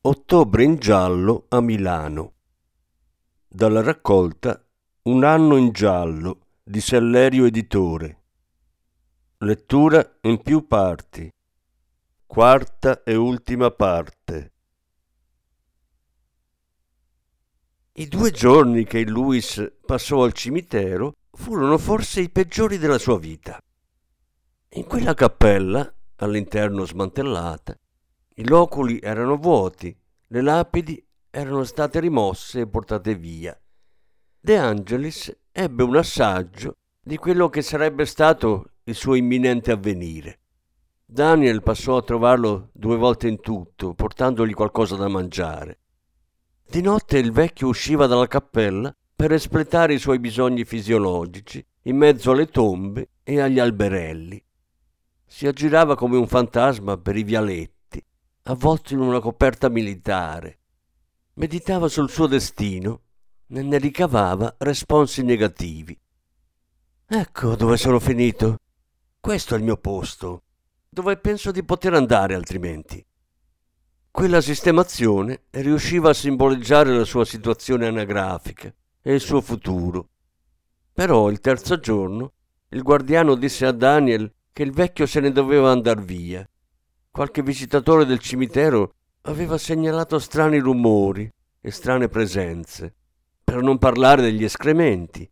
Ottobre in giallo a Milano. Dalla raccolta Un anno in giallo di Sellerio Editore. Lettura in più parti. Quarta e ultima parte. I due giorni che il Luis passò al cimitero furono forse i peggiori della sua vita. In quella cappella, all'interno smantellata, i loculi erano vuoti, le lapidi erano state rimosse e portate via. De Angelis ebbe un assaggio di quello che sarebbe stato il suo imminente avvenire. Daniel passò a trovarlo due volte in tutto, portandogli qualcosa da mangiare. Di notte il vecchio usciva dalla cappella per espletare i suoi bisogni fisiologici in mezzo alle tombe e agli alberelli. Si aggirava come un fantasma per i vialetti avvolto in una coperta militare. Meditava sul suo destino e ne ricavava responsi negativi. Ecco dove sono finito. Questo è il mio posto, dove penso di poter andare altrimenti. Quella sistemazione riusciva a simboleggiare la sua situazione anagrafica e il suo futuro. Però il terzo giorno il guardiano disse a Daniel che il vecchio se ne doveva andar via Qualche visitatore del cimitero aveva segnalato strani rumori e strane presenze, per non parlare degli escrementi.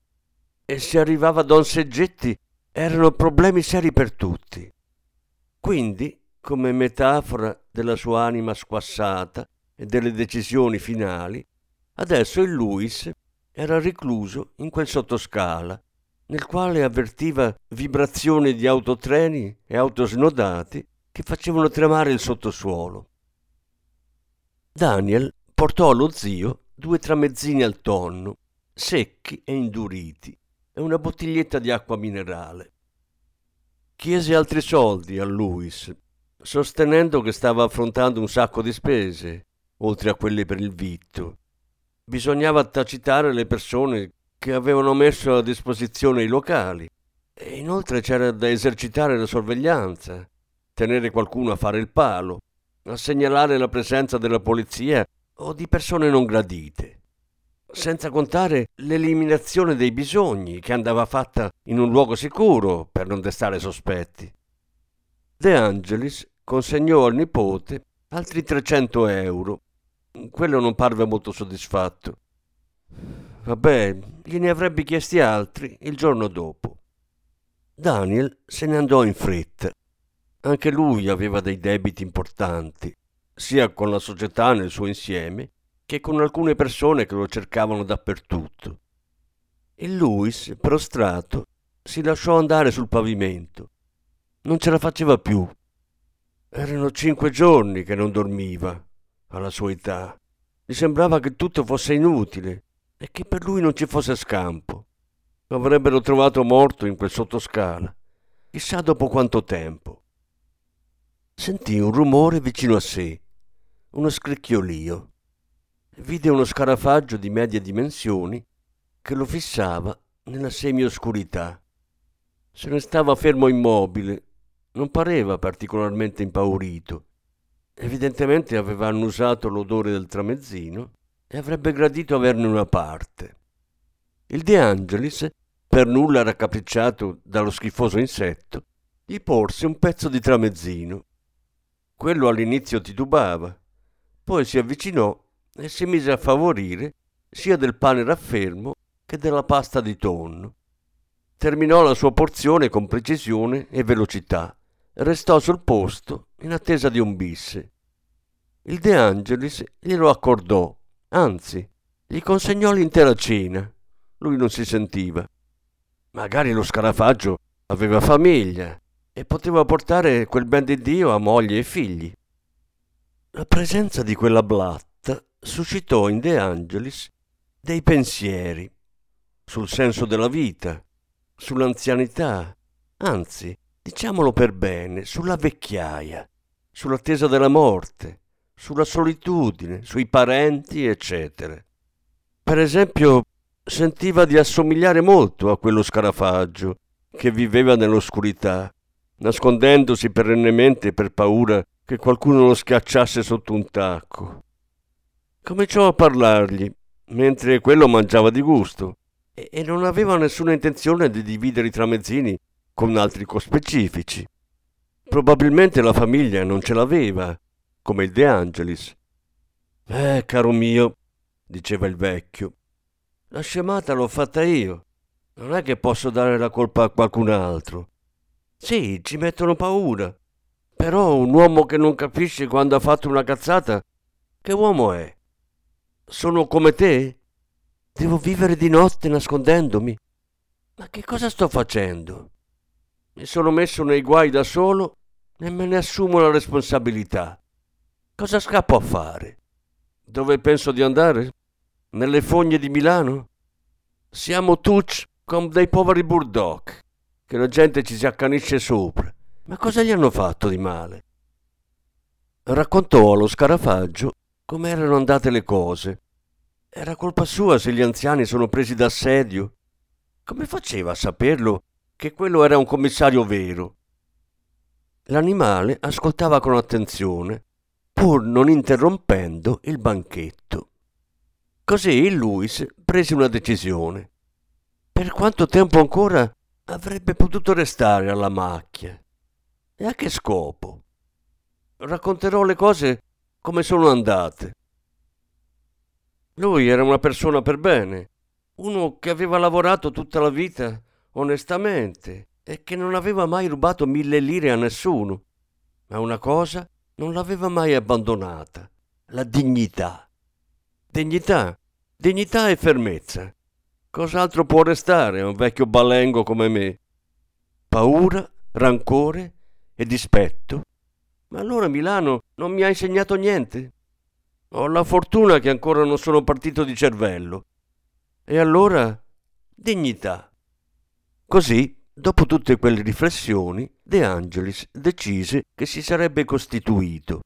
E se arrivava Don Seggetti erano problemi seri per tutti. Quindi, come metafora della sua anima squassata e delle decisioni finali, adesso il Luis era recluso in quel sottoscala, nel quale avvertiva vibrazioni di autotreni e autosnodati che facevano tremare il sottosuolo. Daniel portò allo zio due tramezzini al tonno, secchi e induriti, e una bottiglietta di acqua minerale. Chiese altri soldi a Louis, sostenendo che stava affrontando un sacco di spese, oltre a quelle per il vitto. Bisognava tacitare le persone che avevano messo a disposizione i locali e inoltre c'era da esercitare la sorveglianza tenere qualcuno a fare il palo, a segnalare la presenza della polizia o di persone non gradite. Senza contare l'eliminazione dei bisogni che andava fatta in un luogo sicuro per non destare sospetti. De Angelis consegnò al nipote altri 300 euro. Quello non parve molto soddisfatto. Vabbè, gliene avrebbe chiesti altri il giorno dopo. Daniel se ne andò in fretta anche lui aveva dei debiti importanti, sia con la società nel suo insieme, che con alcune persone che lo cercavano dappertutto. E Louis, prostrato, si lasciò andare sul pavimento. Non ce la faceva più. Erano cinque giorni che non dormiva, alla sua età. Gli sembrava che tutto fosse inutile e che per lui non ci fosse scampo. Lo avrebbero trovato morto in quel sottoscala. Chissà dopo quanto tempo sentì un rumore vicino a sé, uno scricchiolio. Vide uno scarafaggio di medie dimensioni che lo fissava nella semioscurità. Se ne stava fermo immobile, non pareva particolarmente impaurito. Evidentemente aveva annusato l'odore del tramezzino e avrebbe gradito averne una parte. Il De Angelis, per nulla raccapricciato dallo schifoso insetto, gli porse un pezzo di tramezzino quello all'inizio titubava, poi si avvicinò e si mise a favorire sia del pane raffermo che della pasta di tonno. Terminò la sua porzione con precisione e velocità. Restò sul posto in attesa di un bis. Il De Angelis glielo accordò, anzi, gli consegnò l'intera cena. Lui non si sentiva. Magari lo scarafaggio aveva famiglia e poteva portare quel ben di Dio a moglie e figli. La presenza di quella blatta suscitò in De Angelis dei pensieri sul senso della vita, sull'anzianità, anzi, diciamolo per bene, sulla vecchiaia, sull'attesa della morte, sulla solitudine, sui parenti, eccetera. Per esempio, sentiva di assomigliare molto a quello scarafaggio che viveva nell'oscurità, nascondendosi perennemente per paura che qualcuno lo schiacciasse sotto un tacco. Cominciò a parlargli, mentre quello mangiava di gusto, e non aveva nessuna intenzione di dividere i tramezzini con altri cospecifici. Probabilmente la famiglia non ce l'aveva, come il De Angelis. Eh, caro mio, diceva il vecchio, la scemata l'ho fatta io. Non è che posso dare la colpa a qualcun altro. Sì, ci mettono paura. Però un uomo che non capisce quando ha fatto una cazzata, che uomo è? Sono come te? Devo vivere di notte nascondendomi? Ma che cosa sto facendo? Mi sono messo nei guai da solo e me ne assumo la responsabilità. Cosa scappo a fare? Dove penso di andare? Nelle fogne di Milano? Siamo tutti come dei poveri bulldog, che la gente ci si accanisce sopra. Ma cosa gli hanno fatto di male? Raccontò allo scarafaggio come erano andate le cose. Era colpa sua se gli anziani sono presi d'assedio. Come faceva a saperlo che quello era un commissario vero? L'animale ascoltava con attenzione pur non interrompendo il banchetto. Così il Luis prese una decisione. Per quanto tempo ancora avrebbe potuto restare alla macchia? E a che scopo? Racconterò le cose come sono andate. Lui era una persona per bene, uno che aveva lavorato tutta la vita onestamente e che non aveva mai rubato mille lire a nessuno. Ma una cosa non l'aveva mai abbandonata, la dignità. Dignità, dignità e fermezza. Cos'altro può restare a un vecchio balengo come me? Paura, rancore e dispetto? Ma allora Milano non mi ha insegnato niente? Ho la fortuna che ancora non sono partito di cervello. E allora dignità. Così Dopo tutte quelle riflessioni, De Angelis decise che si sarebbe costituito.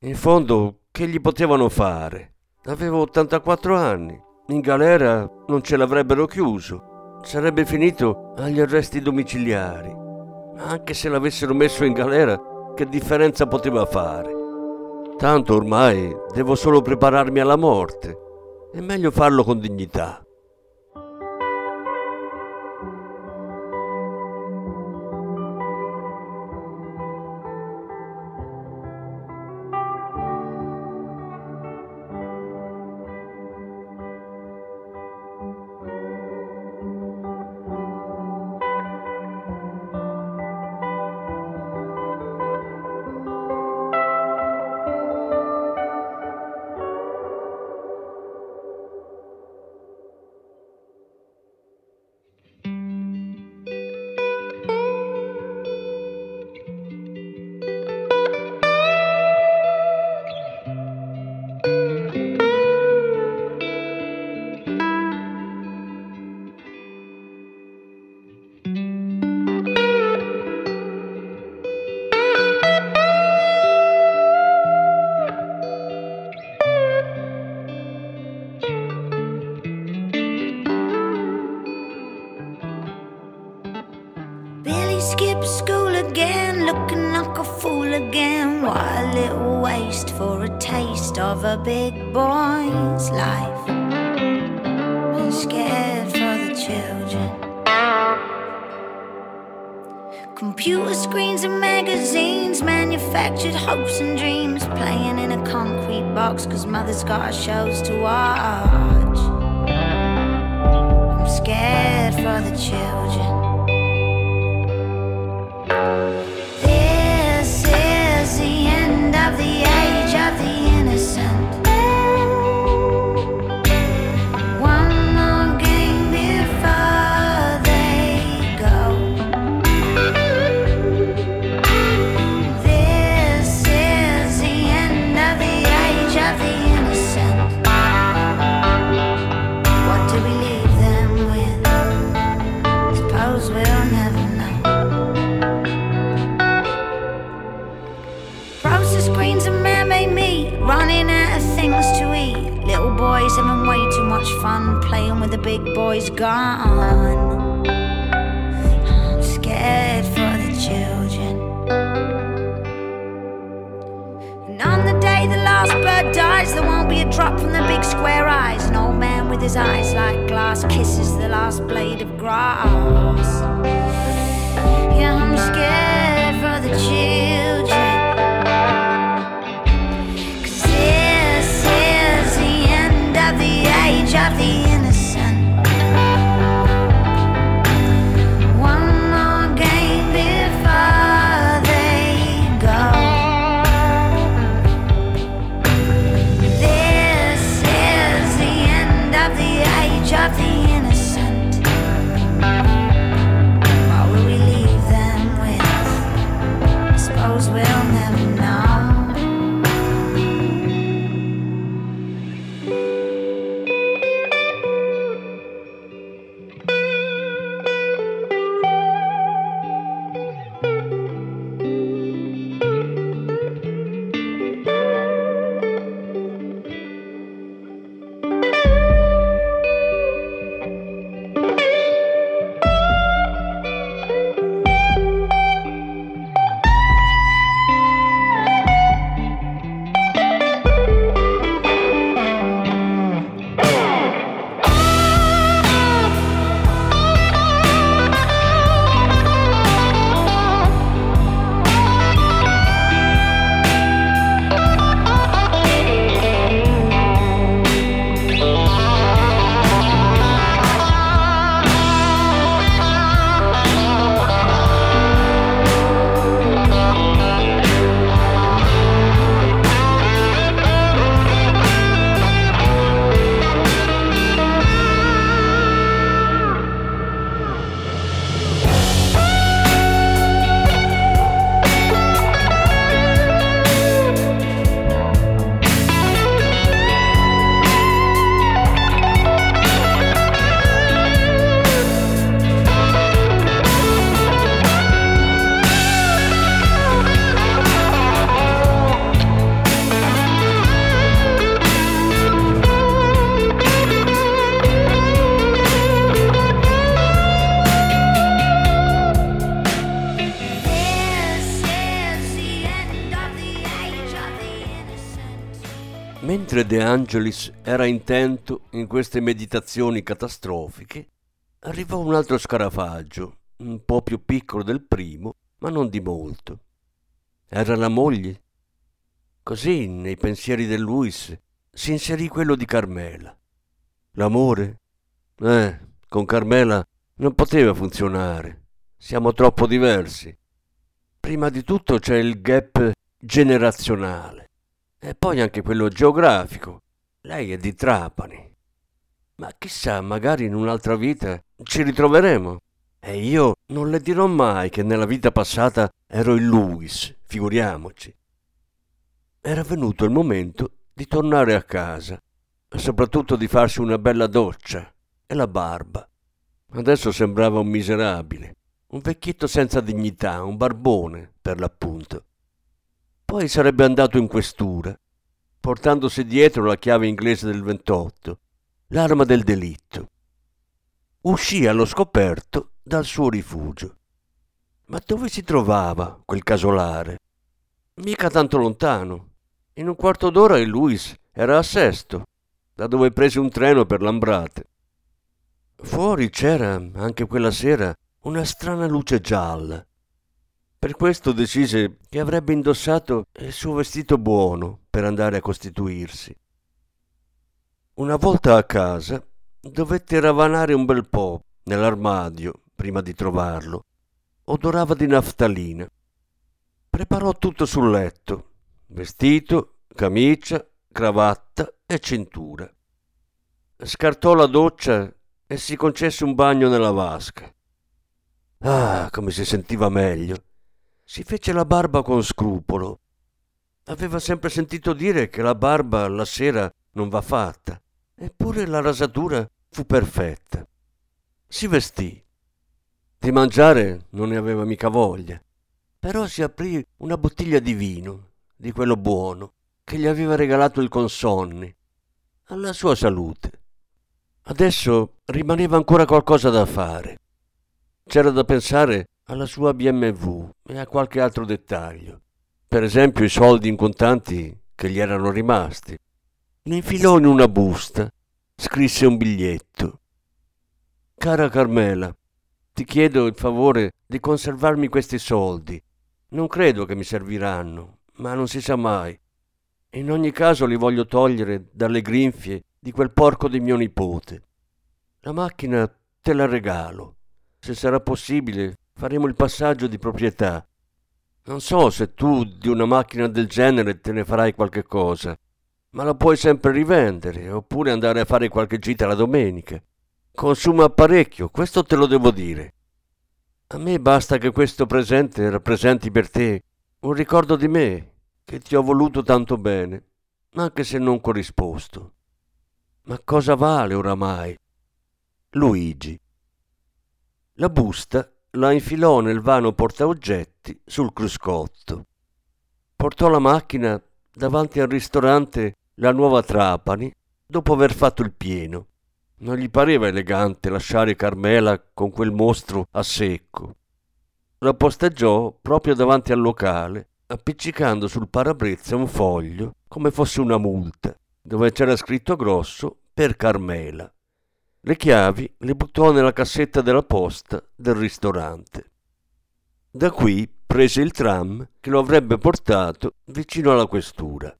In fondo, che gli potevano fare? Avevo 84 anni. In galera non ce l'avrebbero chiuso. Sarebbe finito agli arresti domiciliari. Anche se l'avessero messo in galera, che differenza poteva fare? Tanto ormai devo solo prepararmi alla morte. È meglio farlo con dignità. A little waste for a taste of a big boy's life. I'm scared for the children. Computer screens and magazines, manufactured hopes and dreams, playing in a concrete box cause mother's got her shows to watch. I'm scared for the children. things to eat. Little boys having way too much fun playing with the big boys gun. I'm scared for the children. And on the day the last bird dies, there won't be a drop from the big square eyes. An old man with his eyes like glass kisses the last blade of grass. Yeah, I'm scared for the children. shop the Mentre De Angelis era intento in queste meditazioni catastrofiche, arrivò un altro scarafaggio, un po' più piccolo del primo, ma non di molto. Era la moglie. Così, nei pensieri del Luis, si inserì quello di Carmela. L'amore? Eh, con Carmela non poteva funzionare. Siamo troppo diversi. Prima di tutto c'è il gap generazionale e poi anche quello geografico. Lei è di Trapani. Ma chissà, magari in un'altra vita ci ritroveremo. E io non le dirò mai che nella vita passata ero il Luis, figuriamoci. Era venuto il momento di tornare a casa, soprattutto di farsi una bella doccia e la barba. Adesso sembrava un miserabile, un vecchietto senza dignità, un barbone, per l'appunto. Poi sarebbe andato in questura, portandosi dietro la chiave inglese del 28, l'arma del delitto. Uscì allo scoperto dal suo rifugio. Ma dove si trovava quel casolare? Mica tanto lontano. In un quarto d'ora il Luis era a Sesto, da dove prese un treno per Lambrate. Fuori c'era, anche quella sera, una strana luce gialla. Per questo decise che avrebbe indossato il suo vestito buono per andare a costituirsi. Una volta a casa dovette ravanare un bel po' nell'armadio prima di trovarlo. Odorava di naftalina. Preparò tutto sul letto: vestito, camicia, cravatta e cintura. Scartò la doccia e si concesse un bagno nella vasca. Ah, come si sentiva meglio. Si fece la barba con scrupolo. Aveva sempre sentito dire che la barba la sera non va fatta, eppure la rasatura fu perfetta. Si vestì. Di mangiare non ne aveva mica voglia, però si aprì una bottiglia di vino, di quello buono, che gli aveva regalato il Consonni, alla sua salute. Adesso rimaneva ancora qualcosa da fare. C'era da pensare alla sua BMW e a qualche altro dettaglio. Per esempio i soldi in contanti che gli erano rimasti. Li infilò in una busta, scrisse un biglietto. Cara Carmela, ti chiedo il favore di conservarmi questi soldi. Non credo che mi serviranno, ma non si sa mai. In ogni caso li voglio togliere dalle grinfie di quel porco di mio nipote. La macchina te la regalo. Se sarà possibile, faremo il passaggio di proprietà. Non so se tu di una macchina del genere te ne farai qualche cosa, ma la puoi sempre rivendere oppure andare a fare qualche gita la domenica. Consuma parecchio, questo te lo devo dire. A me basta che questo presente rappresenti per te un ricordo di me, che ti ho voluto tanto bene, anche se non corrisposto. Ma cosa vale oramai? Luigi. La busta la infilò nel vano portaoggetti sul cruscotto. Portò la macchina davanti al ristorante La Nuova Trapani dopo aver fatto il pieno. Non gli pareva elegante lasciare Carmela con quel mostro a secco. La posteggiò proprio davanti al locale, appiccicando sul parabrezza un foglio come fosse una multa, dove c'era scritto grosso per Carmela. Le chiavi le buttò nella cassetta della posta del ristorante. Da qui prese il tram che lo avrebbe portato vicino alla questura.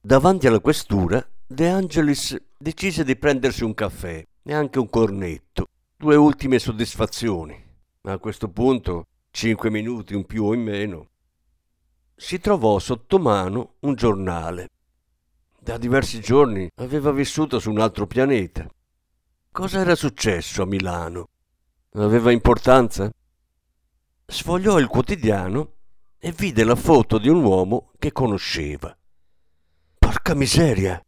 Davanti alla questura, De Angelis decise di prendersi un caffè e anche un cornetto, due ultime soddisfazioni. Ma a questo punto, cinque minuti in più o in meno, si trovò sotto mano un giornale da diversi giorni aveva vissuto su un altro pianeta. Cosa era successo a Milano? Aveva importanza? Sfogliò il quotidiano e vide la foto di un uomo che conosceva. Porca miseria!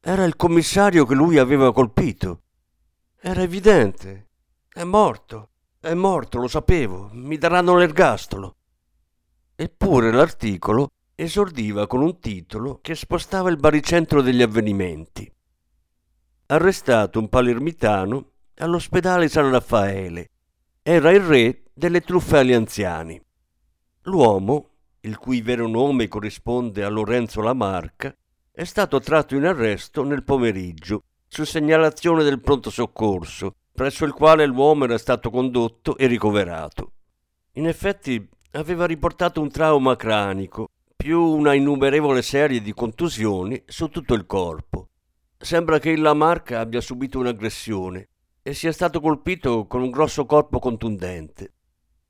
Era il commissario che lui aveva colpito. Era evidente. È morto. È morto, lo sapevo. Mi daranno l'ergastolo. Eppure l'articolo esordiva con un titolo che spostava il baricentro degli avvenimenti. Arrestato un palermitano all'ospedale San Raffaele. Era il re delle truffe agli anziani. L'uomo, il cui vero nome corrisponde a Lorenzo Lamarca, è stato tratto in arresto nel pomeriggio su segnalazione del pronto soccorso, presso il quale l'uomo era stato condotto e ricoverato. In effetti aveva riportato un trauma cranico più una innumerevole serie di contusioni su tutto il corpo. Sembra che il Lamarca abbia subito un'aggressione e sia stato colpito con un grosso corpo contundente.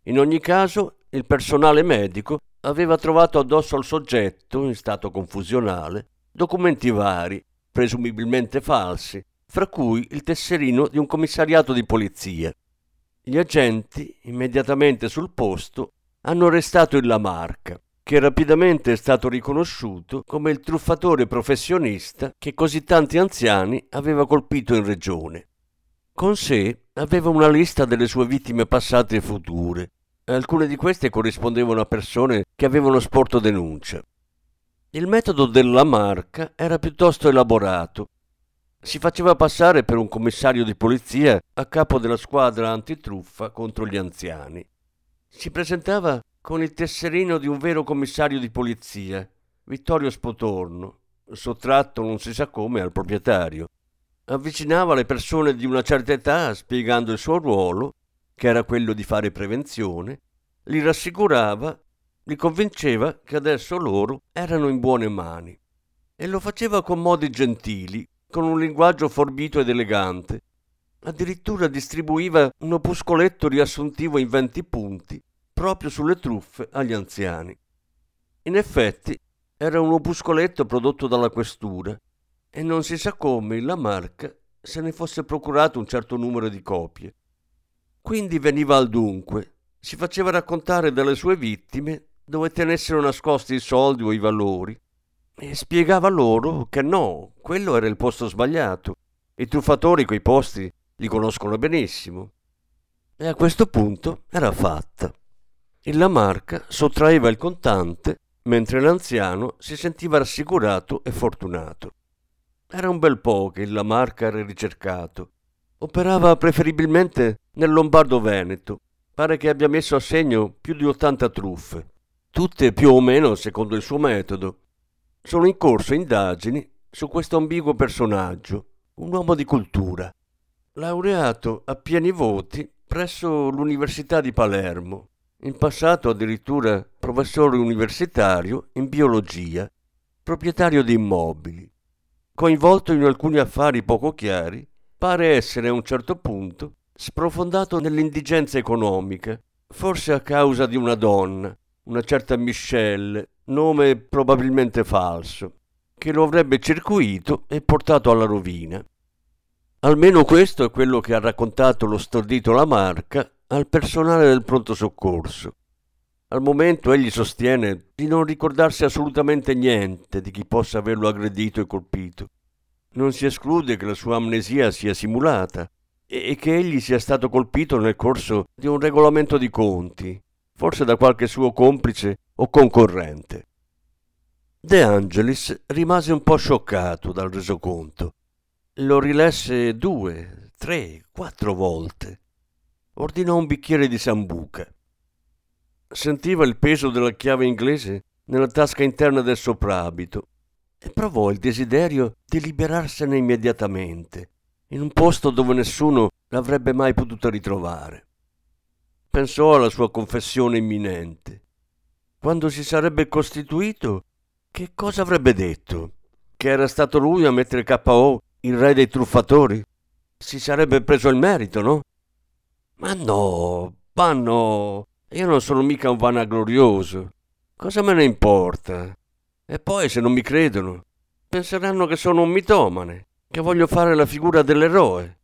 In ogni caso, il personale medico aveva trovato addosso al soggetto, in stato confusionale, documenti vari, presumibilmente falsi, fra cui il tesserino di un commissariato di polizia. Gli agenti, immediatamente sul posto, hanno arrestato il Lamarca che rapidamente è stato riconosciuto come il truffatore professionista che così tanti anziani aveva colpito in regione. Con sé aveva una lista delle sue vittime passate e future. Alcune di queste corrispondevano a persone che avevano sporto denuncia. Il metodo della marca era piuttosto elaborato. Si faceva passare per un commissario di polizia a capo della squadra antitruffa contro gli anziani. Si presentava con il tesserino di un vero commissario di polizia, Vittorio Spotorno, sottratto non si sa come al proprietario. Avvicinava le persone di una certa età spiegando il suo ruolo, che era quello di fare prevenzione, li rassicurava, li convinceva che adesso loro erano in buone mani. E lo faceva con modi gentili, con un linguaggio forbito ed elegante. Addirittura distribuiva un opuscoletto riassuntivo in venti punti proprio sulle truffe agli anziani. In effetti era un opuscoletto prodotto dalla questura e non si sa come la marca se ne fosse procurato un certo numero di copie. Quindi veniva al dunque, si faceva raccontare dalle sue vittime dove tenessero nascosti i soldi o i valori e spiegava loro che no, quello era il posto sbagliato. I truffatori quei posti li conoscono benissimo. E a questo punto era fatta. Il Lamarca sottraeva il contante mentre l'anziano si sentiva rassicurato e fortunato. Era un bel po' che il Lamarca era ricercato. Operava preferibilmente nel Lombardo-Veneto. Pare che abbia messo a segno più di 80 truffe, tutte più o meno secondo il suo metodo. Sono in corso indagini su questo ambiguo personaggio, un uomo di cultura, laureato a pieni voti presso l'Università di Palermo, in passato addirittura professore universitario in biologia, proprietario di immobili. Coinvolto in alcuni affari poco chiari, pare essere a un certo punto sprofondato nell'indigenza economica, forse a causa di una donna, una certa Michelle, nome probabilmente falso, che lo avrebbe circuito e portato alla rovina. Almeno questo è quello che ha raccontato lo stordito Lamarca al personale del pronto soccorso. Al momento egli sostiene di non ricordarsi assolutamente niente di chi possa averlo aggredito e colpito. Non si esclude che la sua amnesia sia simulata e che egli sia stato colpito nel corso di un regolamento di conti, forse da qualche suo complice o concorrente. De Angelis rimase un po' scioccato dal resoconto. Lo rilesse due, tre, quattro volte. Ordinò un bicchiere di sambuca. Sentiva il peso della chiave inglese nella tasca interna del soprabito e provò il desiderio di liberarsene immediatamente, in un posto dove nessuno l'avrebbe mai potuta ritrovare. Pensò alla sua confessione imminente. Quando si sarebbe costituito, che cosa avrebbe detto? Che era stato lui a mettere KO il re dei truffatori? Si sarebbe preso il merito, no? Ma no, ma no, io non sono mica un vanaglorioso. Cosa me ne importa? E poi, se non mi credono, penseranno che sono un mitomane, che voglio fare la figura dell'eroe.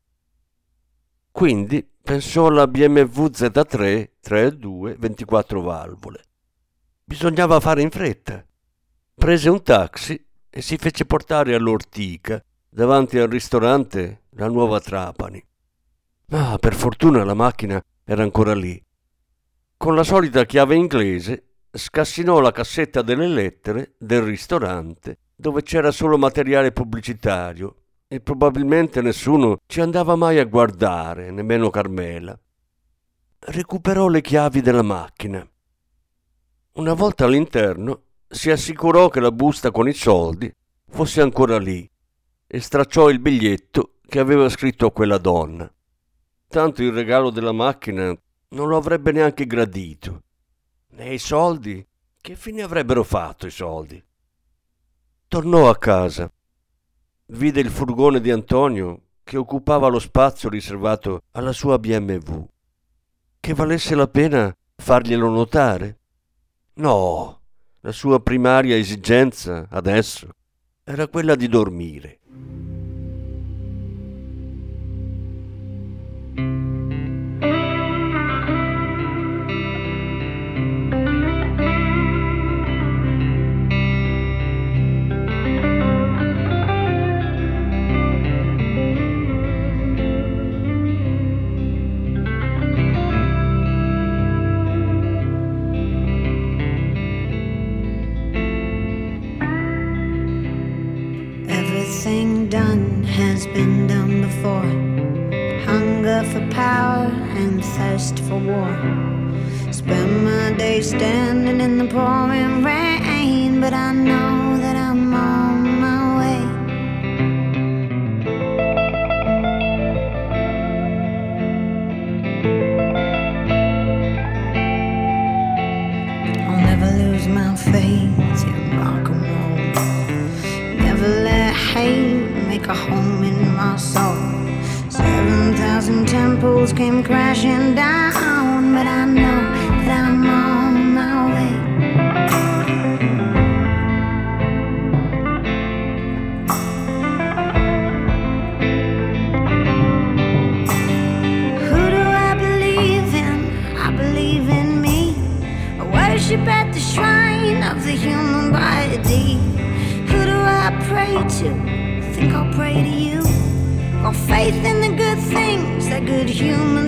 Quindi pensò alla BMW Z3 3.2 24 valvole. Bisognava fare in fretta prese un taxi e si fece portare all'ortica davanti al ristorante La Nuova Trapani. Ma per fortuna la macchina era ancora lì. Con la solita chiave inglese scassinò la cassetta delle lettere del ristorante dove c'era solo materiale pubblicitario e probabilmente nessuno ci andava mai a guardare, nemmeno Carmela. Recuperò le chiavi della macchina. Una volta all'interno si assicurò che la busta con i soldi fosse ancora lì e stracciò il biglietto che aveva scritto a quella donna. Tanto il regalo della macchina non lo avrebbe neanche gradito. E i soldi? Che fine avrebbero fatto i soldi? Tornò a casa. Vide il furgone di Antonio che occupava lo spazio riservato alla sua BMW. Che valesse la pena farglielo notare? No, la sua primaria esigenza adesso era quella di dormire. dressed for war. Spend my days standing in the pouring rain, but I know that I'm on my way. I'll never lose my faith in rock and roll. Never let hate make a home in my soul poles came crashing down, but I know that I'm on my way. Who do I believe in? I believe in me. I worship at the shrine of the human body. Who do I pray to? I think I'll pray to you. My faith in good human